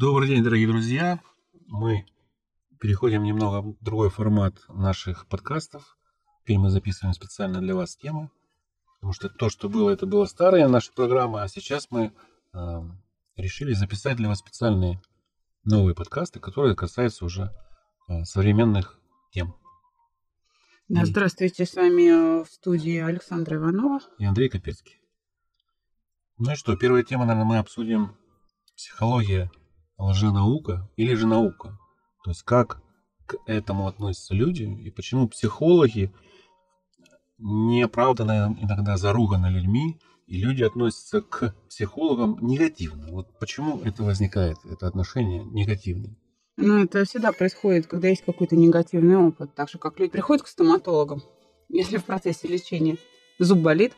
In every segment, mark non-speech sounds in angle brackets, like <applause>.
Добрый день, дорогие друзья. Мы переходим немного в другой формат наших подкастов. Теперь мы записываем специально для вас темы. Потому что то, что было, это была старая наша программа, а сейчас мы э, решили записать для вас специальные новые подкасты, которые касаются уже э, современных тем. Да, здравствуйте, с вами э, в студии Александра Иванова. И Андрей Капецкий. Ну и что, первая тема, наверное, мы обсудим психология, лженаука или же наука. То есть как к этому относятся люди и почему психологи неоправданно иногда заруганы людьми, и люди относятся к психологам негативно. Вот почему это возникает, это отношение негативное? Ну, это всегда происходит, когда есть какой-то негативный опыт. Так же, как люди приходят к стоматологам, если в процессе лечения зуб болит,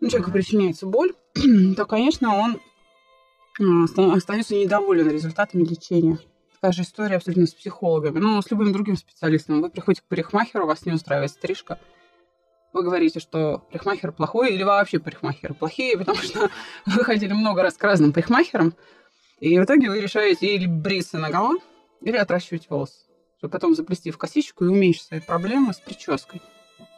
ну, человеку причиняется боль, <clears throat> то, конечно, он остается недоволен результатами лечения. Такая же история абсолютно с психологами. Ну, с любым другим специалистом. Вы приходите к парикмахеру, вас не устраивает стрижка. Вы говорите, что парикмахер плохой, или вообще парикмахеры плохие, <laughs> потому что вы ходили много раз к разным парикмахерам, и в итоге вы решаете или бриться наголо, или отращивать волосы, чтобы потом заплести в косичку и уменьшить свои проблемы с прической.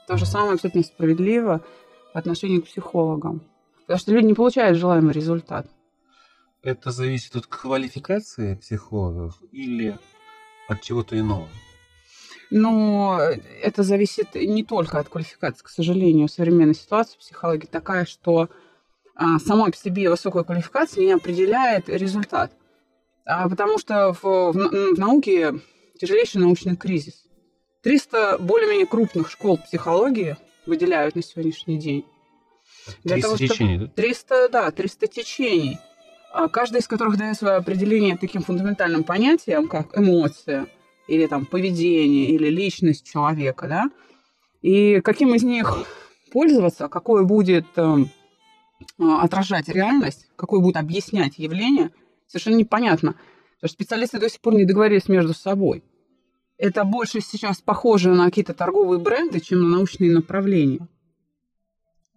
То же самое абсолютно справедливо по отношению к психологам. Потому что люди не получают желаемый результат. Это зависит от квалификации психологов или от чего-то иного? Но это зависит не только от квалификации, к сожалению. Современная ситуация психологии такая, что а, сама по себе высокая квалификация не определяет результат. А потому что в, в, в науке тяжелейший научный кризис. 300 более-менее крупных школ психологии выделяют на сегодняшний день. 300 того, течений, да? 300, да, 300 течений. А каждый из которых дает свое определение таким фундаментальным понятиям, как эмоция, или там поведение, или личность человека, да. И каким из них пользоваться, какой будет э, отражать реальность, какой будет объяснять явление, совершенно непонятно. Потому что специалисты до сих пор не договорились между собой. Это больше сейчас похоже на какие-то торговые бренды, чем на научные направления.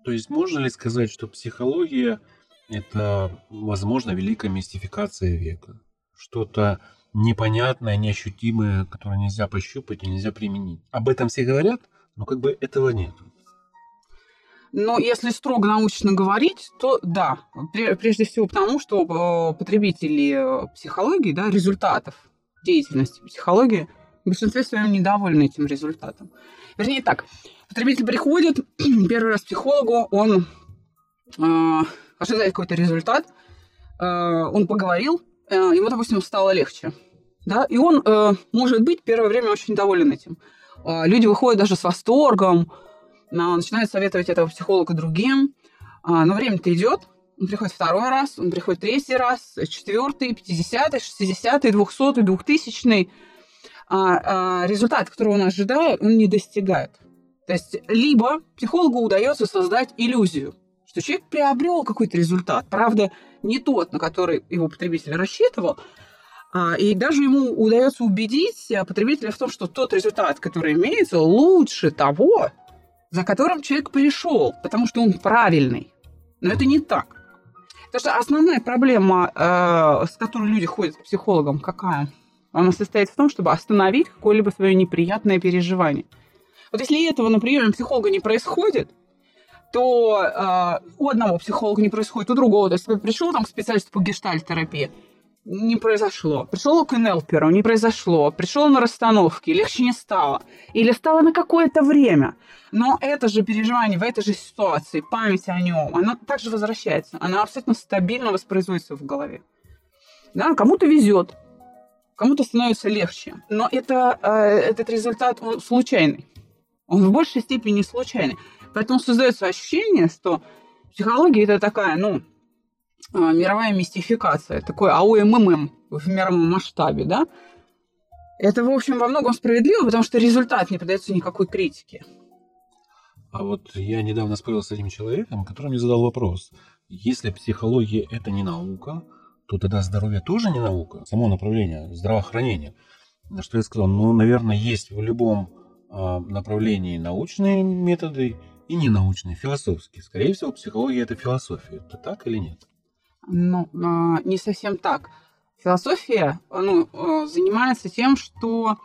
То есть можно ли сказать, что психология – это, возможно, великая мистификация века? Что-то непонятное, неощутимое, которое нельзя пощупать и нельзя применить. Об этом все говорят, но как бы этого нет. Но если строго научно говорить, то да. Прежде всего потому, что э, потребители психологии, да, результатов деятельности психологии в большинстве своем недовольны этим результатом. Вернее так, потребитель приходит <clears throat> первый раз к психологу, он э, ожидает какой-то результат, э, он поговорил, э, ему, допустим, стало легче. Да? И он, э, может быть, первое время очень доволен этим. Люди выходят даже с восторгом, начинают советовать этого психолога другим. Но время-то идет, он приходит второй раз, он приходит третий раз, четвертый, пятидесятый, шестидесятый, двухсотый, двухтысячный. Результат, которого он ожидает, он не достигает. То есть либо психологу удается создать иллюзию, что человек приобрел какой-то результат, правда, не тот, на который его потребитель рассчитывал, а, и даже ему удается убедить потребителя в том, что тот результат, который имеется, лучше того, за которым человек пришел, потому что он правильный. Но это не так. Потому что основная проблема, э, с которой люди ходят к психологам, какая? Она состоит в том, чтобы остановить какое-либо свое неприятное переживание. Вот если этого на приеме психолога не происходит, то э, у одного психолога не происходит, у другого. То есть пришел там к специалисту по гештальт-терапии, не произошло. Пришел к Нелперу, не произошло. Пришел на расстановке, легче не стало. Или стало на какое-то время. Но это же переживание в этой же ситуации, память о нем, она также возвращается. Она абсолютно стабильно воспроизводится в голове. Да, кому-то везет, кому-то становится легче. Но это, э, этот результат, он случайный. Он в большей степени случайный. Поэтому создается ощущение, что психология это такая, ну, а, мировая мистификация, такой АОММ в мировом масштабе, да? Это, в общем, во многом справедливо, потому что результат не поддается никакой критике. А вот я недавно спорил с одним человеком, который мне задал вопрос. Если психология – это не наука, то тогда здоровье тоже не наука, само направление здравоохранения. На что я сказал, ну, наверное, есть в любом э, направлении научные методы и ненаучные, философские. Скорее всего, психология – это философия. Это так или нет? Ну, а, не совсем так. Философия ну, э, занимается тем, что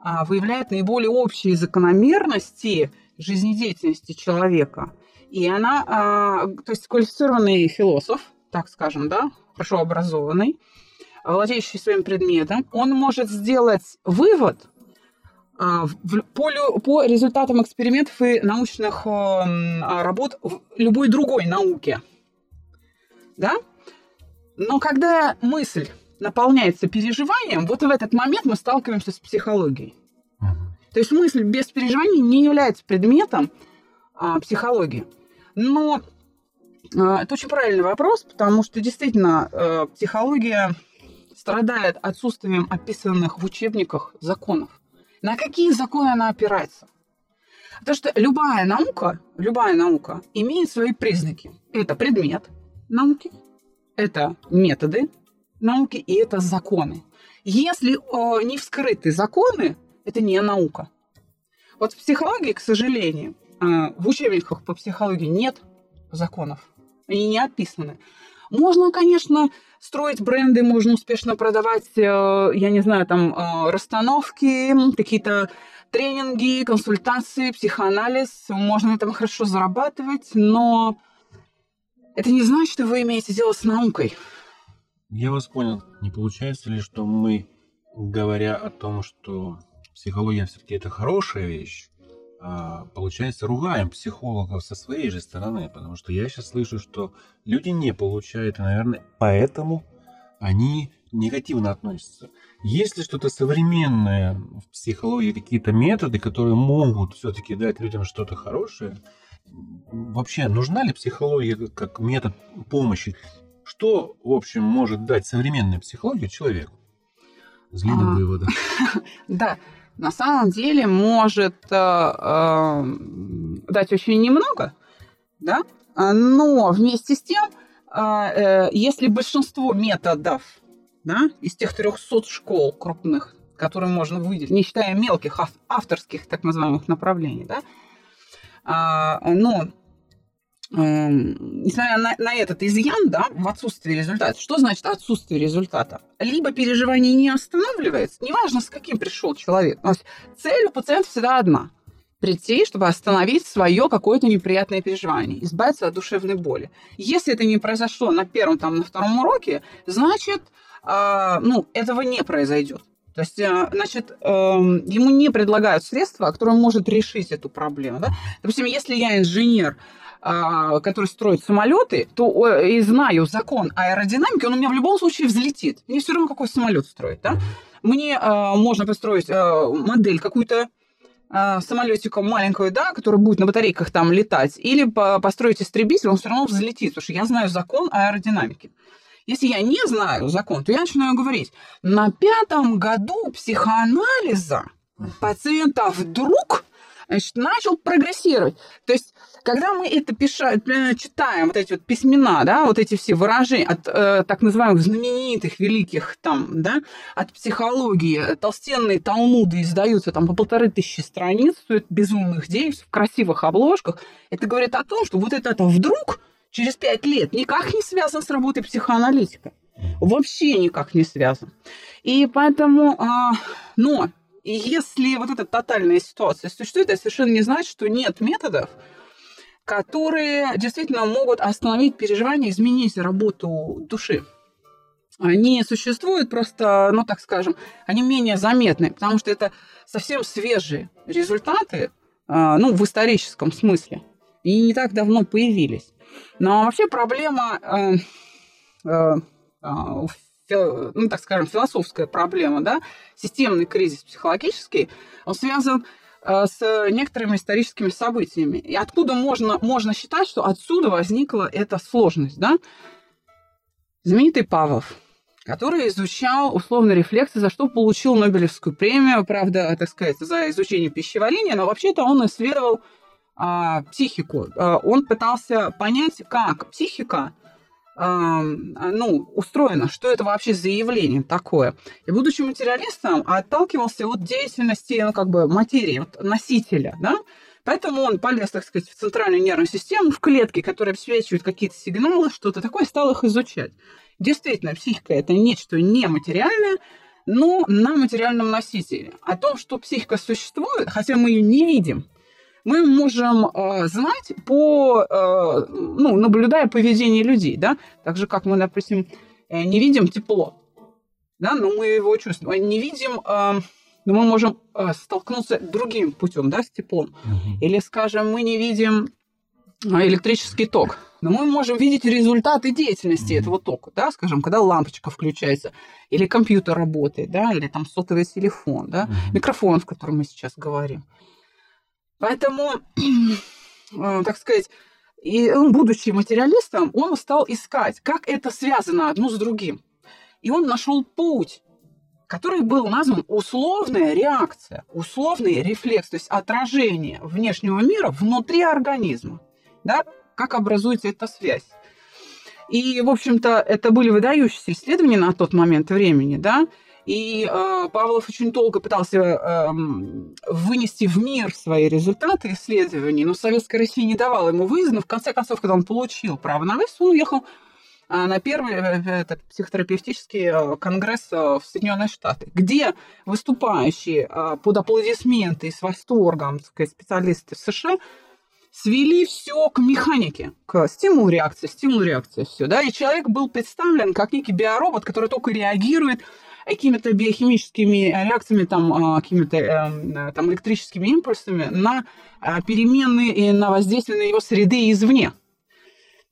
а, выявляет наиболее общие закономерности жизнедеятельности человека. И она, а, то есть квалифицированный философ, так скажем, да, хорошо образованный, владеющий своим предметом, он может сделать вывод по, по результатам экспериментов и научных работ в любой другой науке. Да? Но когда мысль наполняется переживанием, вот в этот момент мы сталкиваемся с психологией. То есть мысль без переживаний не является предметом а, психологии. Но а, это очень правильный вопрос, потому что действительно а, психология страдает отсутствием описанных в учебниках законов. На какие законы она опирается? Потому что любая наука, любая наука имеет свои признаки. Это предмет науки, это методы науки и это законы. Если э, не вскрыты законы, это не наука. Вот в психологии, к сожалению, э, в учебниках по психологии нет законов. Они не описаны. Можно, конечно, строить бренды, можно успешно продавать, э, я не знаю, там, э, расстановки, какие-то тренинги, консультации, психоанализ. Можно на этом хорошо зарабатывать, но это не значит, что вы имеете дело с наукой. Я вас понял. Не получается ли, что мы, говоря о том, что психология все-таки это хорошая вещь, получается, ругаем психологов со своей же стороны, потому что я сейчас слышу, что люди не получают, и, наверное, поэтому они негативно относятся. Есть ли что-то современное в психологии, какие-то методы, которые могут все-таки дать людям что-то хорошее, вообще нужна ли психология как метод помощи? Что, в общем, может дать современная психология человеку? Злины а, вывода. <laughs> Да, на самом деле может э, э, дать очень немного, да, но вместе с тем, э, э, если большинство методов да, из тех 300 школ крупных, которые можно выделить, не считая мелких авторских так называемых направлений, да, а, но несмотря на, на этот изъян, да, в отсутствии результата. Что значит отсутствие результата? Либо переживание не останавливается, неважно, с каким пришел человек. То есть цель у пациента всегда одна прийти, чтобы остановить свое какое-то неприятное переживание, избавиться от душевной боли. Если это не произошло на первом, там, на втором уроке, значит, э, ну, этого не произойдет. То есть, э, значит, эм, ему не предлагают средства, которые может решить эту проблему. Да? Допустим, если я инженер, который строит самолеты, то и знаю закон аэродинамики, он у меня в любом случае взлетит. Мне все равно какой самолет строить. Да? Мне э, можно построить э, модель какую-то самолетика маленькую, да, который будет на батарейках там летать, или построить истребитель, он все равно взлетит, потому что я знаю закон аэродинамики. Если я не знаю закон, то я начинаю говорить, на пятом году психоанализа пациента вдруг значит, начал прогрессировать. То есть, когда мы это пиша, э, читаем, вот эти вот письмена, да, вот эти все выражения от э, так называемых знаменитых великих там, да, от психологии, толстенные талмуды издаются там по полторы тысячи страниц, стоят безумных денег в красивых обложках, это говорит о том, что вот это, это вдруг через пять лет никак не связан с работой психоаналитика. Вообще никак не связан. И поэтому, а, но если вот эта тотальная ситуация существует, это совершенно не значит, что нет методов, которые действительно могут остановить переживания, изменить работу души. Они существуют просто, ну так скажем, они менее заметны, потому что это совсем свежие результаты, а, ну в историческом смысле, и не так давно появились. Но вообще проблема, э, э, э, ну, так скажем, философская проблема, да, системный кризис психологический, он связан с некоторыми историческими событиями. И откуда можно, можно считать, что отсюда возникла эта сложность, да? Знаменитый Павлов, который изучал условно рефлексы, за что получил Нобелевскую премию, правда, так сказать, за изучение пищеварения, но вообще-то он исследовал а, психику. А, он пытался понять, как психика ну, устроена, что это вообще за явление такое. И будучи материалистом, отталкивался от деятельности, ну, как бы, материи, от носителя, да, Поэтому он полез, так сказать, в центральную нервную систему, в клетки, которые обеспечивают какие-то сигналы, что-то такое, стал их изучать. Действительно, психика – это нечто нематериальное, но на материальном носителе. О том, что психика существует, хотя мы ее не видим, мы можем э, знать по, э, ну, наблюдая поведение людей, да, так же, как мы, допустим, э, не видим тепло, да, но мы его чувствуем, не видим э, но мы можем э, столкнуться другим путем, да, с теплом. Угу. Или, скажем, мы не видим а, электрический ток, но мы можем видеть результаты деятельности этого тока, да, скажем, когда лампочка включается, или компьютер работает, да, или там сотовый телефон, да, микрофон, в котором мы сейчас говорим. Поэтому, <clears throat> э, так сказать, и он, будучи материалистом, он стал искать, как это связано одно с другим. И он нашел путь который был назван условная реакция, условный рефлекс, то есть отражение внешнего мира внутри организма. Да? Как образуется эта связь. И, в общем-то, это были выдающиеся исследования на тот момент времени, да, и э, Павлов очень долго пытался э, вынести в мир свои результаты исследований, но Советская Россия не давала ему выезда, но в конце концов, когда он получил право на выезд, он уехал а, на первый э, э, этот психотерапевтический э, конгресс в Соединенные Штаты, где выступающие под аплодисменты и с восторгом сказать, специалисты США свели все к механике, к стимулу реакции, стимул реакции, все, да, и человек был представлен как некий биоробот, который только реагирует какими-то биохимическими реакциями, там, какими-то э, там, электрическими импульсами на переменные и на воздействие на его среды извне.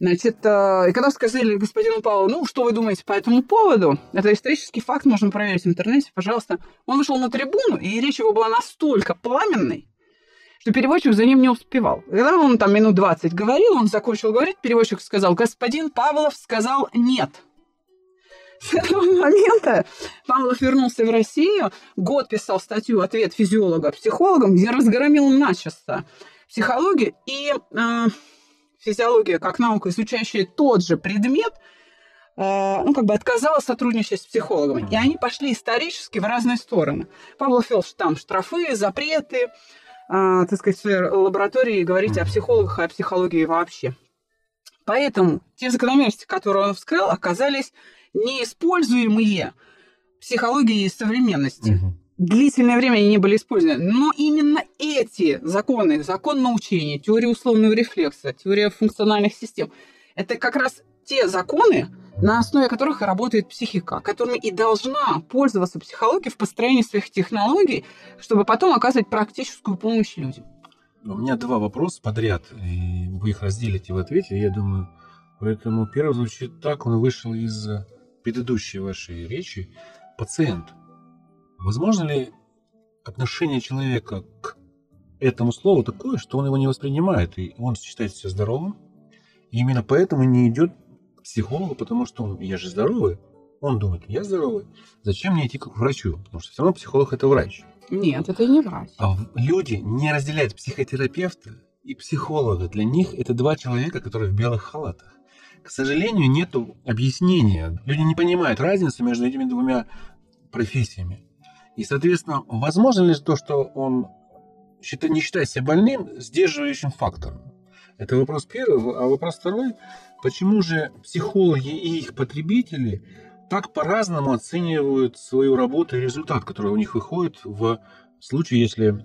Значит, э, и когда сказали господину Павлу, ну, что вы думаете по этому поводу, это исторический факт, можно проверить в интернете, пожалуйста, он вышел на трибуну, и речь его была настолько пламенной, что переводчик за ним не успевал. Когда он там минут 20 говорил, он закончил говорить, переводчик сказал, господин Павлов сказал нет. С этого момента Павлов вернулся в Россию, год писал статью «Ответ физиолога психологам», где разгромил начисто психологию и э, физиология как наука, изучающая тот же предмет, э, ну, как бы отказалась сотрудничать с психологами. И они пошли исторически в разные стороны. Павлов вел там штрафы, запреты, э, так сказать, в своей лаборатории говорить о психологах и о психологии вообще. Поэтому те закономерности, которые он вскрыл, оказались неиспользуемые психологией современности. Угу длительное время они не были использованы. Но именно эти законы, закон научения, теория условного рефлекса, теория функциональных систем, это как раз те законы, на основе которых работает психика, которыми и должна пользоваться психология в построении своих технологий, чтобы потом оказывать практическую помощь людям. У меня два вопроса подряд, и вы их разделите в ответе, я думаю. Поэтому первый звучит так, он вышел из предыдущей вашей речи. Пациент – Возможно ли отношение человека к этому слову такое, что он его не воспринимает, и он считает себя здоровым, и именно поэтому не идет к психологу, потому что он, я же здоровый, он думает, я здоровый, зачем мне идти к врачу, потому что все равно психолог это врач. Нет, это не врач. А люди не разделяют психотерапевта и психолога. Для них это два человека, которые в белых халатах. К сожалению, нет объяснения. Люди не понимают разницу между этими двумя профессиями. И, соответственно, возможно ли то, что он не считает себя больным, сдерживающим фактором? Это вопрос первый. А вопрос второй. Почему же психологи и их потребители так по-разному оценивают свою работу и результат, который у них выходит в случае, если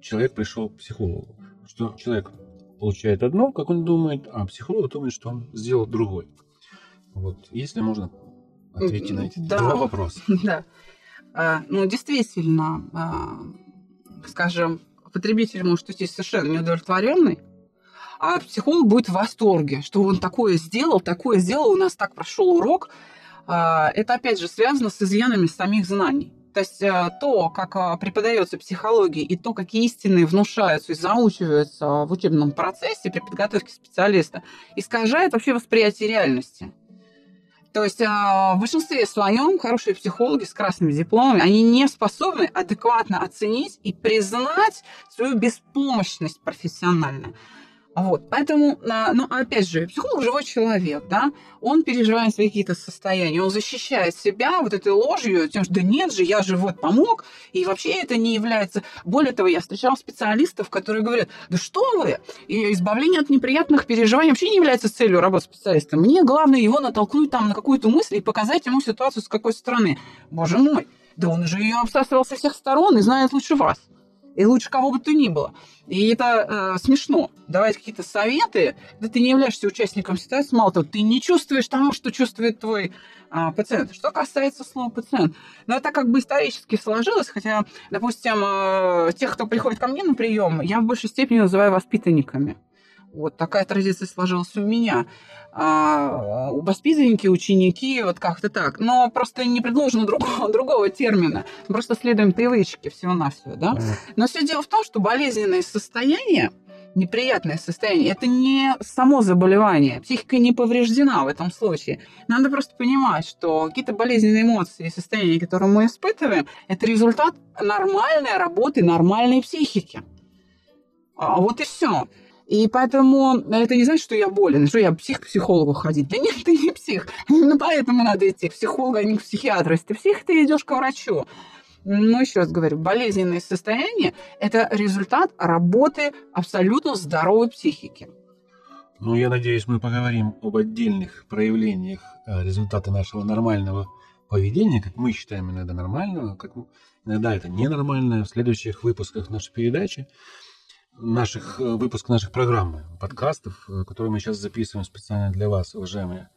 человек пришел к психологу? Что человек получает одно, как он думает, а психолог думает, что он сделал другое. Вот, если можно ответить на эти да. два вопроса. <laughs> Да. А, ну, действительно, а, скажем, потребитель может уйти совершенно неудовлетворенный, а психолог будет в восторге, что он такое сделал, такое сделал, у нас так прошел урок. А, это, опять же, связано с изъянами самих знаний. То есть то, как преподается психология, и то, какие истины внушаются и заучиваются в учебном процессе при подготовке специалиста, искажает вообще восприятие реальности. То есть а, в большинстве своем хорошие психологи с красными дипломами, они не способны адекватно оценить и признать свою беспомощность профессиональную. Вот, поэтому, ну, опять же, психолог живой человек, да, он переживает свои какие-то состояния, он защищает себя вот этой ложью, тем, что да нет же, я же вот помог, и вообще это не является... Более того, я встречала специалистов, которые говорят, да что вы, и избавление от неприятных переживаний вообще не является целью работы специалиста. Мне главное его натолкнуть там на какую-то мысль и показать ему ситуацию с какой стороны. Боже мой, да он же ее обсасывал со всех сторон и знает лучше вас и лучше кого бы то ни было. И это э, смешно. Давать какие-то советы, да ты не являешься участником ситуации, мало того, ты не чувствуешь того, что чувствует твой э, пациент. Что касается слова пациент, ну это как бы исторически сложилось, хотя, допустим, э, тех, кто приходит ко мне на прием, я в большей степени называю воспитанниками. Вот такая традиция сложилась у меня. А, воспитанники, ученики, вот как-то так. Но просто не предложено другого, <laughs> другого термина. Просто следуем привычке всего-навсего, да? Но все дело в том, что болезненное состояние, неприятное состояние, это не само заболевание. Психика не повреждена в этом случае. Надо просто понимать, что какие-то болезненные эмоции и состояния, которые мы испытываем, это результат нормальной работы нормальной психики. А вот и все. И поэтому это не значит, что я болен, что я псих к психологу ходить. Да нет, ты не псих. Именно поэтому надо идти к психологу, а не к психиатру. Если ты псих, ты идешь к врачу. Но еще раз говорю, болезненное состояние – это результат работы абсолютно здоровой психики. Ну, я надеюсь, мы поговорим об отдельных проявлениях э, результата нашего нормального поведения, как мы считаем иногда нормального, как иногда это ненормальное в следующих выпусках нашей передачи наших, э, выпуск наших программ, подкастов, э, которые мы сейчас записываем специально для вас, уважаемые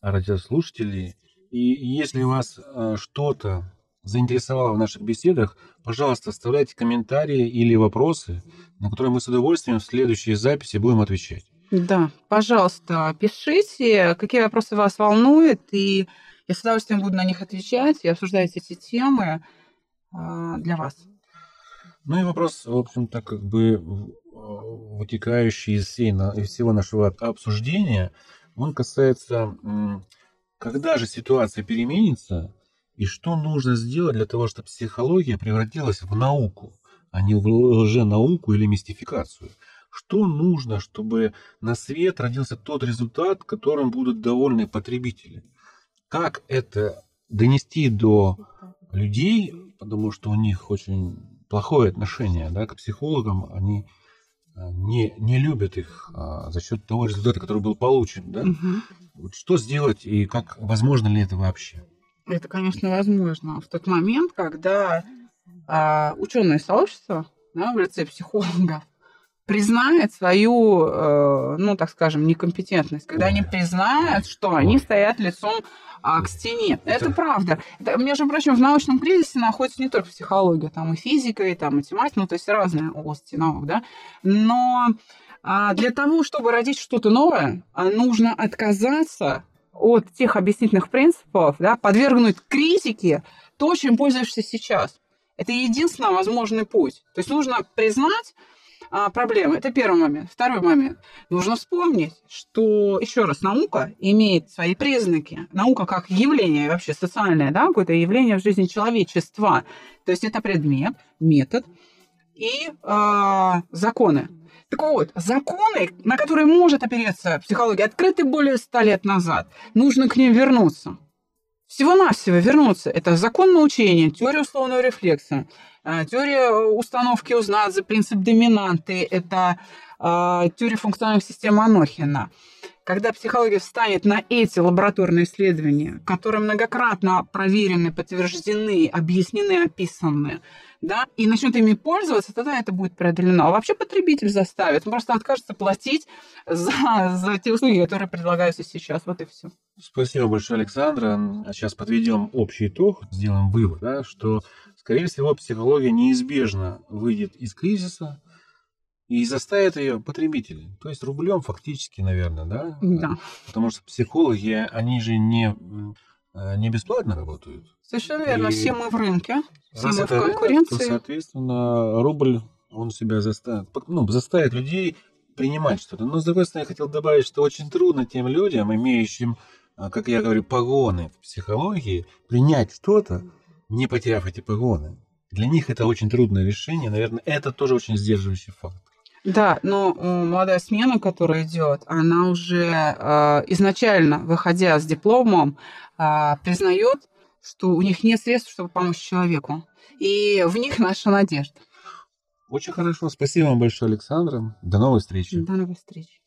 радиослушатели. И если вас э, что-то заинтересовало в наших беседах, пожалуйста, оставляйте комментарии или вопросы, на которые мы с удовольствием в следующей записи будем отвечать. Да, пожалуйста, пишите, какие вопросы вас волнуют, и я с удовольствием буду на них отвечать и обсуждать эти темы для вас. Ну и вопрос, в общем, так как бы вытекающий из, всей, из всего нашего обсуждения, он касается, когда же ситуация переменится, и что нужно сделать для того, чтобы психология превратилась в науку, а не в лженауку или мистификацию. Что нужно, чтобы на свет родился тот результат, которым будут довольны потребители? Как это донести до людей, потому что у них очень плохое отношение да, к психологам, они а, не, не любят их а, за счет того результата, который был получен. Да? Угу. Вот что сделать и как возможно ли это вообще? Это, конечно, возможно. В тот момент, когда а, ученое сообщество да, в лице психологов признает свою, э, ну, так скажем, некомпетентность, когда они признают, что они стоят лицом а, к стене. Это, это правда. Это, между прочим, в научном кризисе находится не только психология, там и физика, и там математика, ну, то есть разные области наук, да. Но а, для того, чтобы родить что-то новое, нужно отказаться от тех объяснительных принципов, да, подвергнуть критике то, чем пользуешься сейчас. Это единственный возможный путь. То есть нужно признать, а, проблемы. Это первый момент. Второй момент. Нужно вспомнить, что, еще раз, наука имеет свои признаки. Наука как явление вообще социальное, да, какое-то явление в жизни человечества. То есть это предмет, метод и э, законы. Так вот, законы, на которые может опереться психология, открыты более ста лет назад. Нужно к ним вернуться. Всего-навсего вернуться. Это закон научения, теория условного рефлекса, Э, теория установки Узнадзе, принцип доминанты – это э, теория функциональных систем Анохина. Когда психология встанет на эти лабораторные исследования, которые многократно проверены, подтверждены, объяснены, описаны, да, и начнет ими пользоваться, тогда это будет преодолено. А вообще потребитель заставит, он просто откажется платить за, за те услуги, которые предлагаются сейчас. Вот и все. Спасибо большое, Александра. Сейчас подведем общий итог, сделаем вывод, да, что скорее всего, психология неизбежно выйдет из кризиса и заставит ее потребители. То есть рублем фактически, наверное, да? Да. Потому что психологи, они же не, э, не бесплатно работают. Совершенно верно. И все мы в рынке, все мы в конкуренции. то, соответственно, рубль, он себя заставит, ну, заставит людей принимать что-то. Но, с другой стороны, я хотел добавить, что очень трудно тем людям, имеющим, э, как я говорю, погоны в психологии, принять что-то, не потеряв эти погоны. Для них это очень трудное решение. Наверное, это тоже очень сдерживающий фактор. Да, но молодая смена, которая идет, она уже э, изначально, выходя с дипломом, э, признает, что у них нет средств, чтобы помочь человеку. И в них наша надежда. Очень хорошо. Спасибо вам большое, Александра. До новых встреч. До новых встреч.